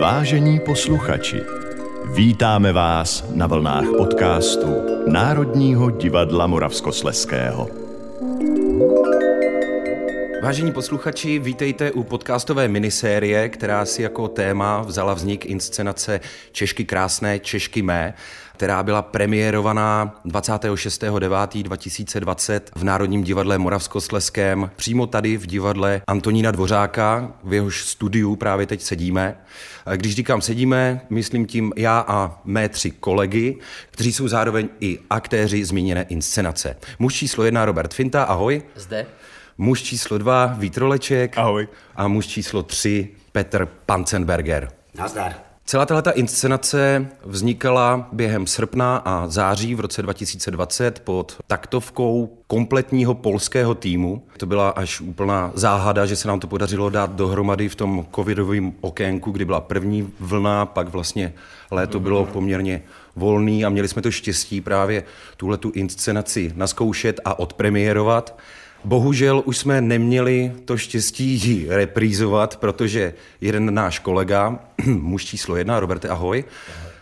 Vážení posluchači, vítáme vás na vlnách podcastu Národního divadla Moravskosleského. Vážení posluchači, vítejte u podcastové minisérie, která si jako téma vzala vznik inscenace Češky krásné, Češky mé, která byla premiérovaná 26.9.2020 v Národním divadle Moravskosleském, přímo tady v divadle Antonína Dvořáka, v jehož studiu právě teď sedíme. Když říkám sedíme, myslím tím já a mé tři kolegy, kteří jsou zároveň i aktéři zmíněné inscenace. Muž číslo jedna Robert Finta, ahoj. Zde. Muž číslo dva Vítroleček. Ahoj. A muž číslo tři Petr Pancenberger. Nazdar. Celá tato inscenace vznikala během srpna a září v roce 2020 pod taktovkou kompletního polského týmu. To byla až úplná záhada, že se nám to podařilo dát dohromady v tom covidovém okénku, kdy byla první vlna, pak vlastně léto bylo poměrně volný a měli jsme to štěstí právě tuhle tu inscenaci naskoušet a odpremiérovat. Bohužel už jsme neměli to štěstí ji reprízovat, protože jeden náš kolega, muž číslo jedna, Roberte, ahoj,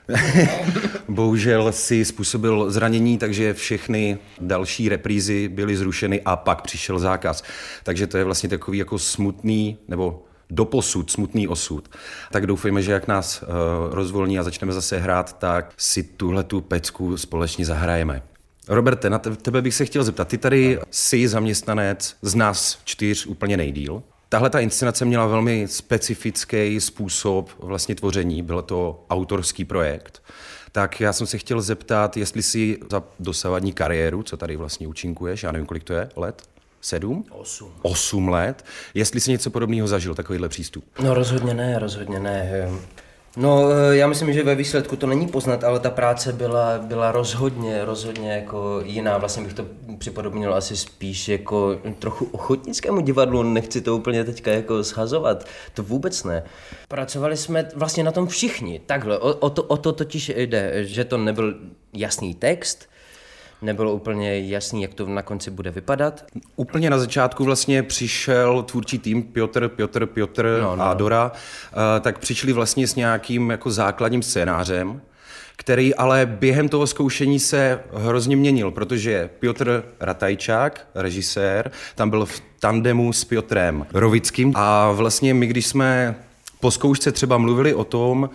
bohužel si způsobil zranění, takže všechny další reprízy byly zrušeny a pak přišel zákaz. Takže to je vlastně takový jako smutný, nebo doposud smutný osud. Tak doufejme, že jak nás uh, rozvolní a začneme zase hrát, tak si tuhle tu pecku společně zahrajeme. Roberte, na tebe bych se chtěl zeptat. Ty tady jsi zaměstnanec z nás čtyř úplně nejdíl. Tahle ta inscenace měla velmi specifický způsob vlastně tvoření, byl to autorský projekt. Tak já jsem se chtěl zeptat, jestli si za dosavadní kariéru, co tady vlastně účinkuješ, já nevím, kolik to je let, sedm? Osm. Osm let. Jestli jsi něco podobného zažil, takovýhle přístup. No rozhodně ne, rozhodně ne. No, eh, já myslím, že ve výsledku to není poznat, ale ta práce byla, byla rozhodně, rozhodně jako jiná. Vlastně bych to připodobnil asi spíš jako trochu ochotnickému divadlu, nechci to úplně teďka jako shazovat, to vůbec ne. Pracovali jsme vlastně na tom všichni, takhle, o, o, to, o to totiž jde, že to nebyl jasný text, nebylo úplně jasný, jak to na konci bude vypadat. Úplně na začátku vlastně přišel tvůrčí tým Piotr, Piotr, Piotr no, no. a Dora, eh, tak přišli vlastně s nějakým jako základním scénářem, který ale během toho zkoušení se hrozně měnil, protože Piotr Ratajčák, režisér, tam byl v tandemu s Piotrem Rovickým a vlastně my, když jsme po zkoušce třeba mluvili o tom,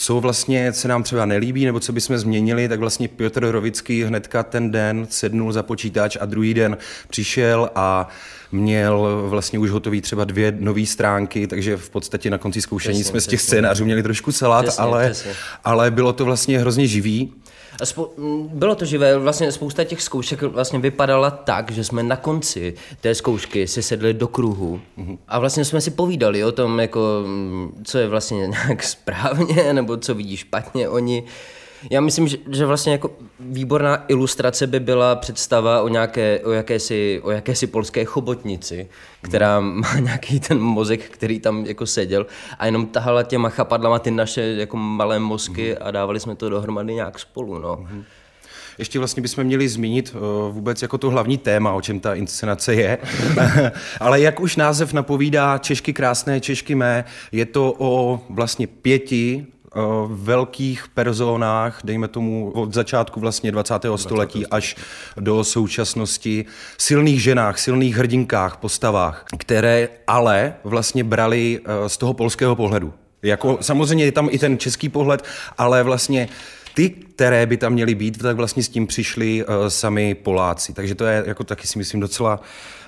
co vlastně se nám třeba nelíbí, nebo co bychom změnili, tak vlastně Piotr Rovický hnedka ten den sednul za počítač a druhý den přišel a měl vlastně už hotový třeba dvě nové stránky, takže v podstatě na konci zkoušení přesně, jsme z těch scénářů měli trošku salát, přesně, ale, přesně. ale bylo to vlastně hrozně živý. Spou- bylo to živé, vlastně spousta těch zkoušek vlastně vypadala tak, že jsme na konci té zkoušky si sedli do kruhu a vlastně jsme si povídali o tom, jako, co je vlastně nějak správně, nebo co vidí špatně oni. Já myslím, že, že vlastně jako výborná ilustrace by byla představa o, nějaké, o, jakési, o jakési polské chobotnici, která má nějaký ten mozek, který tam jako seděl a jenom tahala těma chapadlama ty naše jako malé mozky a dávali jsme to dohromady nějak spolu. No. Ještě vlastně bychom měli zmínit uh, vůbec jako to hlavní téma, o čem ta inscenace je. Ale jak už název napovídá Češky krásné, Češky mé, je to o vlastně pěti velkých personách, dejme tomu od začátku vlastně 20. století až do současnosti, silných ženách, silných hrdinkách, postavách, které ale vlastně brali eh, z toho polského pohledu. Jako, samozřejmě je tam i ten český pohled, ale vlastně ty, které by tam měly být, tak vlastně s tím přišli uh, sami Poláci. Takže to je jako taky si myslím docela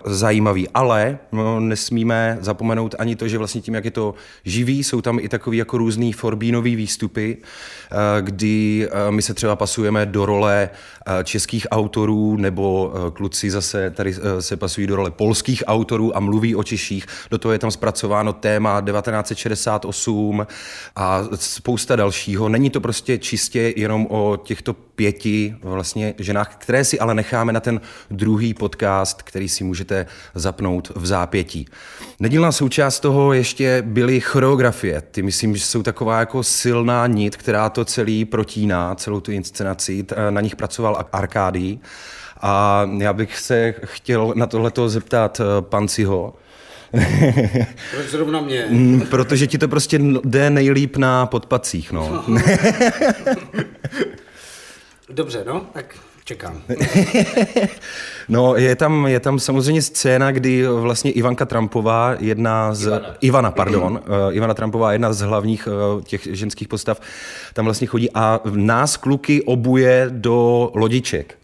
zajímavý. Ale no, nesmíme zapomenout ani to, že vlastně tím, jak je to živý, jsou tam i takový jako různý forbínový výstupy, uh, kdy uh, my se třeba pasujeme do role českých autorů, nebo kluci zase tady se pasují do role polských autorů a mluví o Češích. Do toho je tam zpracováno téma 1968 a spousta dalšího. Není to prostě čistě jenom o těchto pěti vlastně ženách, které si ale necháme na ten druhý podcast, který si můžete zapnout v zápětí. Nedílná součást toho ještě byly choreografie. Ty myslím, že jsou taková jako silná nit, která to celý protíná, celou tu inscenaci. Na nich pracoval Arkádii. A já bych se chtěl na tohleto zeptat eh, Panciho, Proč zrovna mě? Mm, Protože ti to prostě jde nejlíp na podpacích, no. Dobře, no, tak čekám. No, je tam, je tam samozřejmě scéna, kdy vlastně Ivanka Trumpová, jedna z... Ivana. Ivana, pardon. uh, Ivana Trumpová, jedna z hlavních uh, těch ženských postav, tam vlastně chodí a nás kluky obuje do lodiček.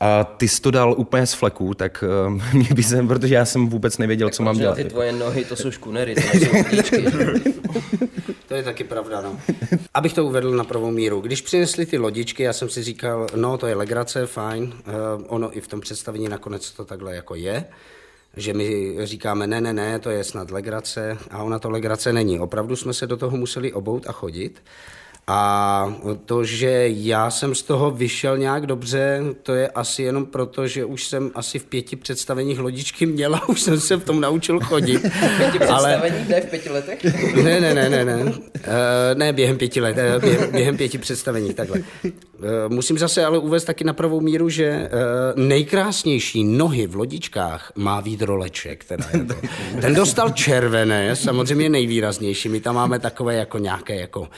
A ty jsi to dal úplně z fleku, tak uh, mě by se, protože já jsem vůbec nevěděl, co mám dělat. Ty tvoje nohy, to jsou škunery, to nejsou klíčky. To je taky pravda, no. Abych to uvedl na pravou míru. Když přinesli ty lodičky, já jsem si říkal, no to je legrace, fajn. Uh, ono i v tom představení nakonec to takhle jako je. Že my říkáme, ne, ne, ne, to je snad legrace a ona to legrace není. Opravdu jsme se do toho museli obout a chodit. A to, že já jsem z toho vyšel nějak dobře, to je asi jenom proto, že už jsem asi v pěti představeních lodičky měl a už jsem se v tom naučil chodit. Pěti představení, ne v pěti letech? Ne, ne, ne, ne, ne. Uh, ne, během pěti let, uh, během, během pěti představení, takhle. Uh, musím zase ale uvést taky na pravou míru, že uh, nejkrásnější nohy v lodičkách má Vít Roleček. Teda, jako. Ten dostal červené, samozřejmě nejvýraznější. My tam máme takové jako nějaké jako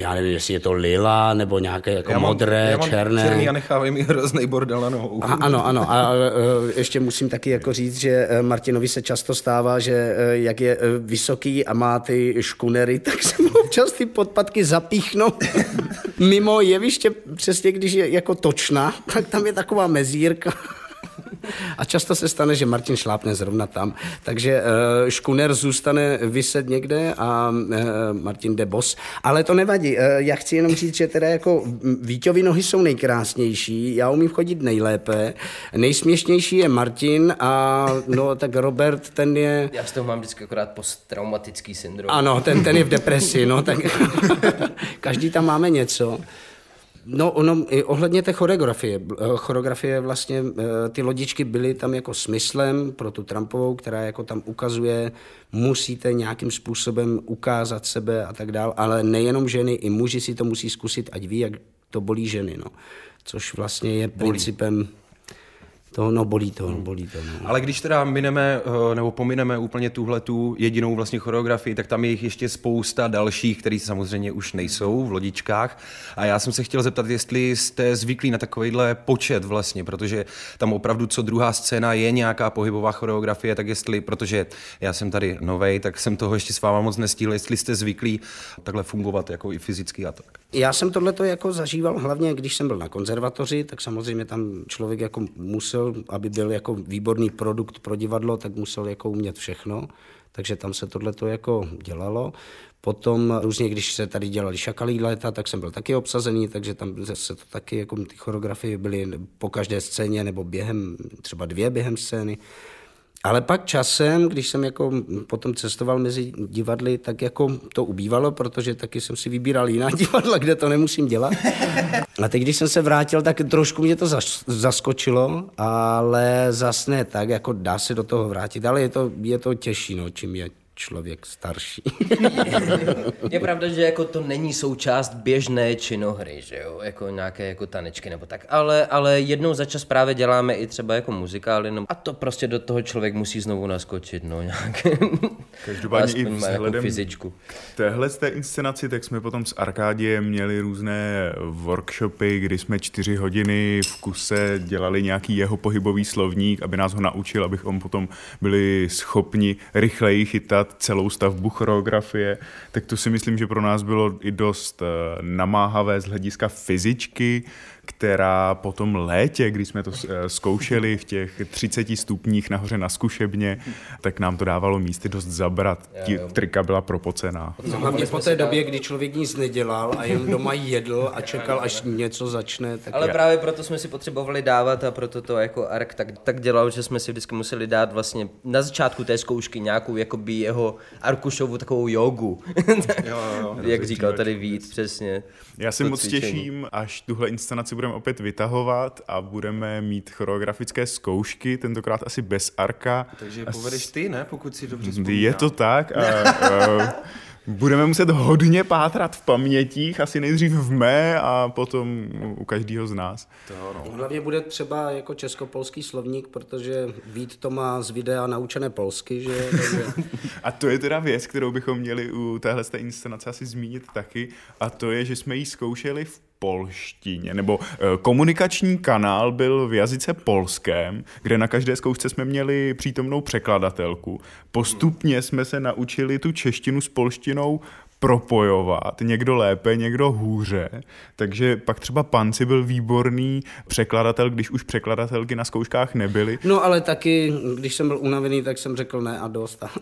já nevím, jestli je to lila, nebo nějaké jako Já mám- modré, já mám černé. Černý a nechávají mi hrozný bordel na nohou. A, ano, ano. A e, ještě musím taky jako říct, že e, Martinovi se často stává, že e, jak je vysoký a má ty škunery, tak se mu občas ty podpatky zapíchnou mimo jeviště, přesně když je jako točna, tak tam je taková mezírka. A často se stane, že Martin šlápne zrovna tam. Takže uh, Škuner zůstane vyset někde a uh, Martin jde bos. Ale to nevadí. Uh, já chci jenom říct, že teda jako Víťovi nohy jsou nejkrásnější, já umím chodit nejlépe, nejsměšnější je Martin a no tak Robert, ten je... Já z toho mám vždycky akorát posttraumatický syndrom. Ano, ten, ten je v depresi, no tak každý tam máme něco. No, ono, i ohledně té choreografie. eh, Choreografie vlastně, eh, ty lodičky byly tam jako smyslem pro tu Trumpovou, která jako tam ukazuje, musíte nějakým způsobem ukázat sebe a tak dál, ale nejenom ženy, i muži si to musí zkusit, ať ví, jak to bolí ženy, no. Což vlastně je principem toho, no bolí to, no, bolí to, no. Ale když teda mineme, eh, nebo pomineme úplně tuhle tu jedinou vlastně choreografii, tak tam je jich ještě spousta dalších, které samozřejmě už nejsou v lodičkách. A já jsem se chtěl zeptat, jestli jste zvyklí na takovýhle počet vlastně, protože tam opravdu co druhá scéna je nějaká pohybová choreografie, tak jestli, protože já jsem tady novej, tak jsem toho ještě s váma moc nestihl, jestli jste zvyklí takhle fungovat jako i fyzicky a tak. Já jsem tohleto jako zažíval hlavně, když jsem byl na konzervatoři, tak samozřejmě tam člověk jako musel, aby byl jako výborný produkt pro divadlo, tak musel jako umět všechno. Takže tam se tohleto jako dělalo. Potom různě, když se tady dělali šakalí léta, tak jsem byl taky obsazený, takže tam se to taky, jako ty choreografie byly po každé scéně nebo během, třeba dvě během scény. Ale pak časem, když jsem jako potom cestoval mezi divadly, tak jako to ubývalo, protože taky jsem si vybíral jiná divadla, kde to nemusím dělat. A teď, když jsem se vrátil, tak trošku mě to zas- zaskočilo, ale zas ne tak, jako dá se do toho vrátit, ale je to, je to těžší, no, čím je člověk starší. Je pravda, že jako to není součást běžné činohry, že jo, jako nějaké jako tanečky nebo tak, ale, ale jednou za čas právě děláme i třeba jako muzikály, no, a to prostě do toho člověk musí znovu naskočit, no nějak. Každopádně i Aspoň jako vzhledem fyzičku. k téhle té inscenaci, tak jsme potom s Arkádiem měli různé workshopy, kdy jsme čtyři hodiny v kuse dělali nějaký jeho pohybový slovník, aby nás ho naučil, abychom potom byli schopni rychleji chytat celou stavbu choreografie. Tak to si myslím, že pro nás bylo i dost eh, namáhavé z hlediska fyzičky, která po tom létě, kdy jsme to eh, zkoušeli v těch 30 stupních nahoře na zkušebně, tak nám to dávalo místy dost zabrat. Ti trika byla propocená. Hlavně po té době, kdy člověk nic nedělal a jen doma jedl a čekal, až něco začne, tak Ale právě proto jsme si potřebovali dávat a proto to jako Ark tak, tak dělal, že jsme si vždycky museli dát vlastně na začátku té zkoušky nějakou jakoby jeho Arkušovu takovou jogu. Jak říkal tady Vít, přesně. Já se moc cvičení. těším, až tuhle inscenaci budeme opět vytahovat a budeme mít choreografické zkoušky, tentokrát asi bez arka. Takže povedeš ty, ne, pokud si dobře Je to tak a, a Budeme muset hodně pátrat v pamětích, asi nejdřív v mé a potom u každého z nás. To, no. Hlavně bude třeba jako českopolský slovník, protože Vít to má z videa naučené polsky, že? Takže... a to je teda věc, kterou bychom měli u téhle inscenace asi zmínit taky, a to je, že jsme ji zkoušeli v polštině, nebo e, komunikační kanál byl v jazyce polském, kde na každé zkoušce jsme měli přítomnou překladatelku. Postupně jsme se naučili tu češtinu s polštinou propojovat, někdo lépe, někdo hůře, takže pak třeba Panci byl výborný překladatel, když už překladatelky na zkouškách nebyly. No ale taky, když jsem byl unavený, tak jsem řekl ne a dost.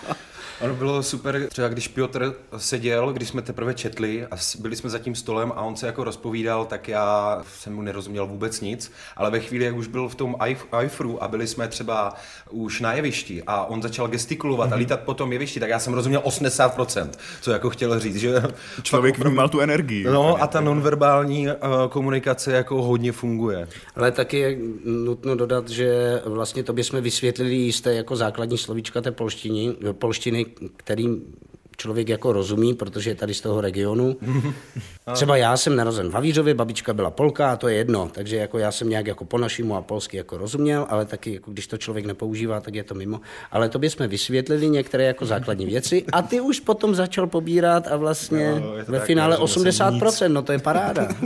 Ono bylo super, třeba když Piotr seděl, když jsme teprve četli a byli jsme za tím stolem a on se jako rozpovídal, tak já jsem mu nerozuměl vůbec nic, ale ve chvíli, jak už byl v tom iFru a byli jsme třeba už na jevišti a on začal gestikulovat mm-hmm. a mhm. lítat po tom jevišti, tak já jsem rozuměl 80%, co jako chtěl říct, že... Člověk vnímal tu energii. No a ta nonverbální uh, komunikace jako hodně funguje. Ale taky je nutno dodat, že vlastně to jsme vysvětlili jisté jako základní slovíčka té polštiny, polštiny kterým člověk jako rozumí, protože je tady z toho regionu. Třeba já jsem narozen v Havířově, babička byla Polka a to je jedno, takže jako já jsem nějak jako po našimu a polsky jako rozuměl, ale taky jako když to člověk nepoužívá, tak je to mimo. Ale tobě jsme vysvětlili některé jako základní věci a ty už potom začal pobírat a vlastně no, ve tak, finále 80%, no to je paráda.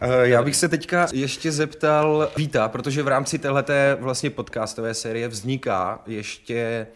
Eh, já bych se teďka ještě zeptal Víta, protože v rámci téhleté vlastně podcastové série vzniká ještě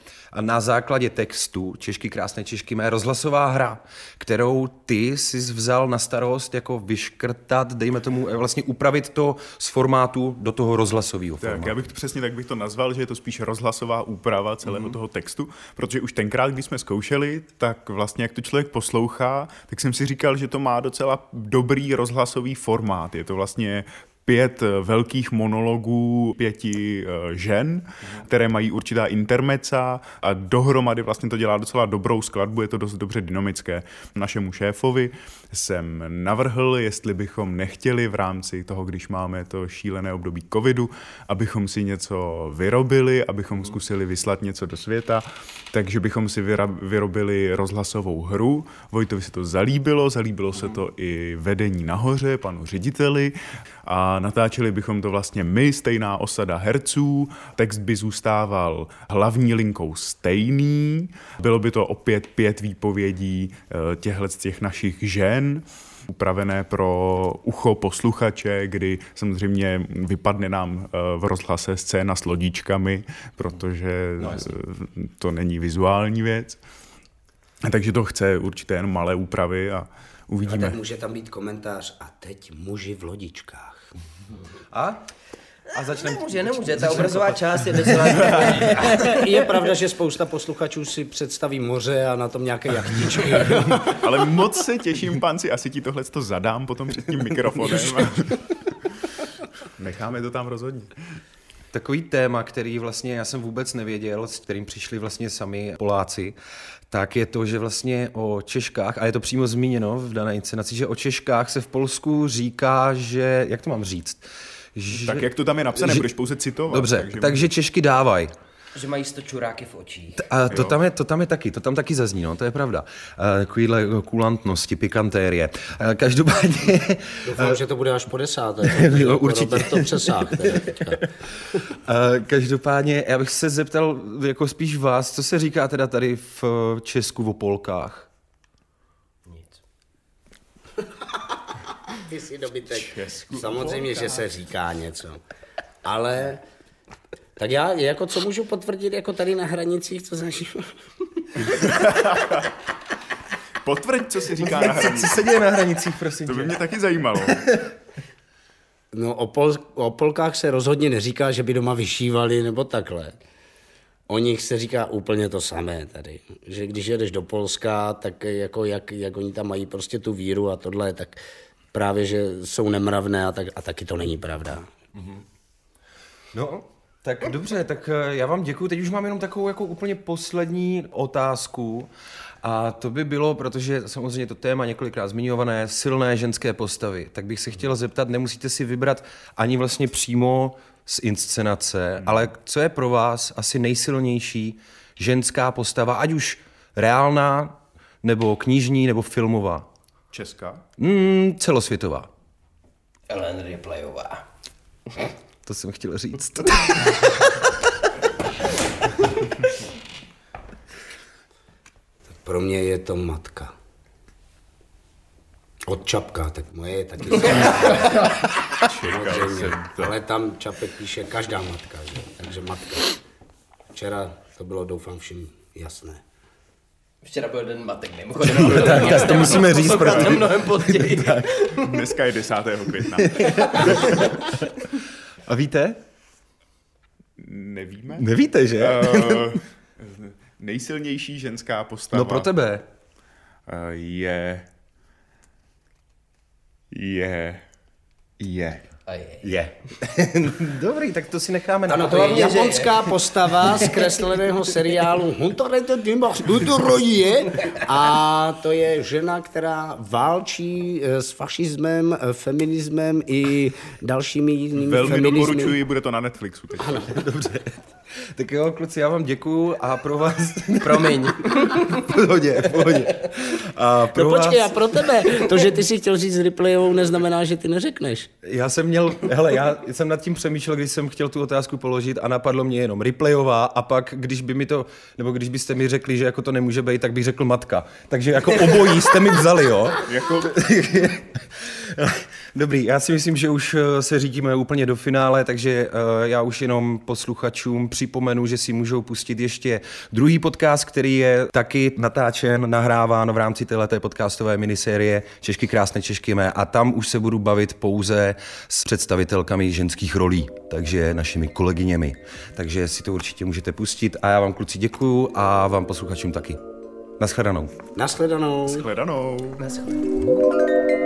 na základě textu Češky krásné Češky mé rozhlasová hra, kterou ty jsi vzal na starost jako vyškrtat, dejme tomu eh, vlastně upravit to z formátu do toho rozhlasového tak, formátu. Já bych to přesně tak bych to nazval, že je to spíš rozhlasová úprava celého mm-hmm. toho textu, protože už tenkrát, když jsme zkoušeli, tak vlastně jak to člověk poslouchá, tak jsem si říkal, že to má docela dobrý rozhlasový formát. Je to vlastně pět eh, velkých monologů pěti eh, žen, které mají určitá intermeca a dohromady vlastně to dělá docela dobrou skladbu, je to dost dobře dynamické. Našemu šéfovi jsem navrhl, jestli bychom nechtěli v rámci toho, když máme to šílené období covidu, abychom si něco vyrobili, abychom zkusili vyslat něco do světa, takže bychom si vyrobili rozhlasovou hru. Vojtovi se to zalíbilo, zalíbilo se to i vedení nahoře, panu řediteli a natáčeli bychom to vlastně my, stejná osada herců, text by zůstával hlavní linkou stejný, bylo by to opět pět výpovědí eh, těchto těch našich žen, upravené pro ucho posluchače, kdy samozřejmě vypadne nám eh, v rozhlase scéna s lodičkami, protože no, to není vizuální věc. Takže to chce určité jen malé úpravy a uvidíme. A tak může tam být komentář a teď muži v lodičkách. A? A začneme... Nemůže, nemůže, ta obrazová část je docela... je pravda, že spousta posluchačů si představí moře a na tom nějaké jachtičky. Ale moc se těším, panci, asi ti tohle to zadám potom před tím mikrofonem. Necháme to tam rozhodně. Takový téma, který vlastně já jsem vůbec nevěděl, s kterým přišli vlastně sami Poláci, tak je to, že vlastně o Češkách, a je to přímo zmíněno v dané inscenaci, že o Češkách se v Polsku říká, že, jak to mám říct? Že, tak jak to tam je napsané, že, budeš pouze citovat. Dobře, takže, takže Češky dávaj. Že mají sto čuráky v očích. A to tam, je, to tam je taky, to tam taky zazní, no, to je pravda. Takovýhle kulantnosti, pikantérie. Každopádně... Doufám, že to bude až po desáté. Jo, určitě. to přesáh. Každopádně, já bych se zeptal jako spíš vás, co se říká teda tady v Česku o Polkách? Nic. Ty jsi dobytek. Česku Samozřejmě, že se říká něco. Ale tak já jako co můžu potvrdit jako tady na hranicích, co zažívám? Potvrď, co si říká na hranicích. Co se děje na hranicích, prosím To by mě taky zajímalo. No o, Pol, o Polkách se rozhodně neříká, že by doma vyšívali nebo takhle. O nich se říká úplně to samé tady. Že když jedeš do Polska, tak jako jak, jak oni tam mají prostě tu víru a tohle, tak právě, že jsou nemravné a, tak, a taky to není pravda. Mm-hmm. No, tak dobře, tak eh, já vám děkuji. Teď už mám jenom takovou jako úplně poslední otázku. A to by bylo, protože samozřejmě to téma několikrát zmiňované, silné ženské postavy, tak bych se chtěl zeptat, nemusíte si vybrat ani vlastně přímo z inscenace, hmm. ale co je pro vás asi nejsilnější ženská postava, ať už reálná, nebo knižní, nebo filmová. Česká? Mm, celosvětová. Ellen Ripleyová. To jsem chtěl říct. Pro mě je to matka. Od Čapka, tak moje je taky. Samozřejmě. Ale tam Čapek píše každá matka, že? takže matka. Včera to bylo, doufám, všem jasné. Včera byl den matek, mimochodem. tak, tak to musíme říct, Posloucháte protože- mnohem později. Dneska je 10. května. A víte? Nevíme? Nevíte, že? Eh, nejsilnější ženská postava No pro tebe. eh, je... Je... Je. A je. Je. Dobrý, tak to si necháme na Ano, to je že- japonská postava z kresleného seriálu Huntoreto Dimbach Dudoroje a to je žena, která válčí eh, s fašismem, eh, feminismem i dalšími jinými Velmi feminismy. doporučuji, bude to na Netflixu teď. Tak jo, kluci, já vám děkuju a pro vás... Promiň. pohodě, pohodě. A pro No vás... počkej, a pro tebe, to, že ty si chtěl říct Ripleyovou, neznamená, že ty neřekneš. Já jsem měl, hele, já jsem nad tím přemýšlel, když jsem chtěl tu otázku položit a napadlo mě jenom replayová a pak, když by mi to, nebo když byste mi řekli, že jako to nemůže být, tak bych řekl matka. Takže jako obojí jste mi vzali, jo? Jako, Dobrý, já si myslím, že už eh, se řídíme úplně do finále, takže eh, já už jenom posluchačům připomenu, že si můžou pustit ještě druhý podcast, který je taky natáčen, nahráván v rámci této podcastové minisérie Češky krásné Češky mé a tam už se budu bavit pouze s představitelkami ženských rolí, takže našimi kolegyněmi. Takže si to určitě můžete pustit a já vám kluci děkuju a vám posluchačům taky. Naschledanou. Nashledanou. shledanou. Naschle.